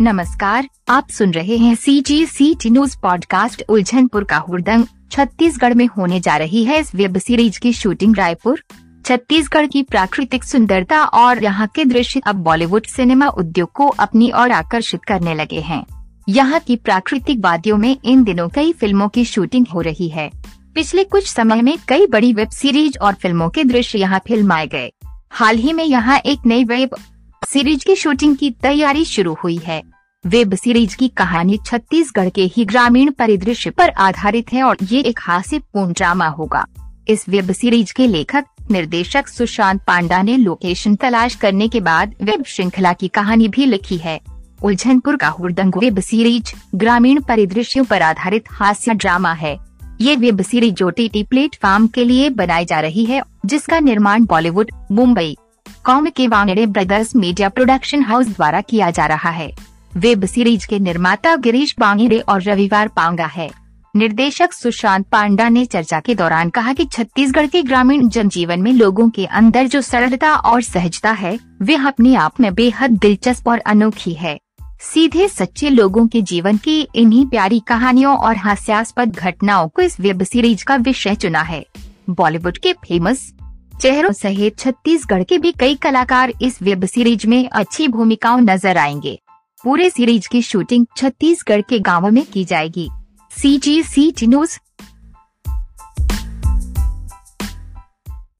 नमस्कार, आप सुन रहे हैं C G C T news podcast Uljhanpur का हुरदंग छत्तीसगढ़ में होने जा रही है इस वेब सीरीज़ की शूटिंग रायपुर। छत्तीसगढ़ की प्राकृतिक सुंदरता और यहाँ के दृश्य अब बॉलीवुड सिनेमा उद्योग को अपनी ओर आकर्षित करने लगे हैं। यहाँ की प्राकृतिक वादियों में इन दिनों कई फ़िल्मों की शूटिंग हो रही है। पिछले कुछ समय में कई बड़ी वेब सीरीज़ और फ़िल्मों के दृश्य यहाँ फिल्माए गए। हाल ही में यहाँ एक नई वेब सीरीज़ की शूटिंग की तैयारी शुरू हुई है। वेब सीरीज़ की कहानी छत्तीसगढ़ के ही ग्रामीण परिदृश्य पर आधारित है और ये एक हास्यपूर्ण ड्रामा होगा। इस वेब सीरीज़ के लेखक, निर्देशक सुशांत पांडा ने लोकेशन तलाश करने के बाद वेब श्रृंखला की कहानी भी लिखी है। उलझनपुर का हुड़दंग वेब सीरीज़, ग्रामीण परिदृश्यों पर आधारित हास्य ड्रामा है। ये web series O T platform के लिए बनाई जा रही है, जिसका निर्माण बॉलीवुड, मुंबई, कॉम के Wangde brothers media production house द्वारा किया जा रहा है। वेब सीरीज़ के निर्माता गिरीश बांगड़े और रविवार पांगा है। निर्देशक सुशांत पांडा ने चर्चा के दौरान कहा कि छत्तीसगढ़ के ग्रामीण जनजीवन में लोगों के अंदर जो सरलता और सहजता है, वह अपने आप में बेहद दिलचस्प और अनोखी है। सीधे सच्चे लोगों के जीवन की इन्हीं प्यारी कहानियों और हास्यास्पद घटनाओं को इस वेब सीरीज़ का विषय चुना है। बॉलीवुड के फ़ेमस चेहरों सहित छत्तीसगढ़ के भी कई कलाकार इस वेब सीरीज़ में अच्छी भूमिकाओं नज़र आएँगे। पूरे सीरीज़ की शूटिंग छत्तीसगढ़ के गाँव में की जाएगी। सी जी सी टी न्यूज़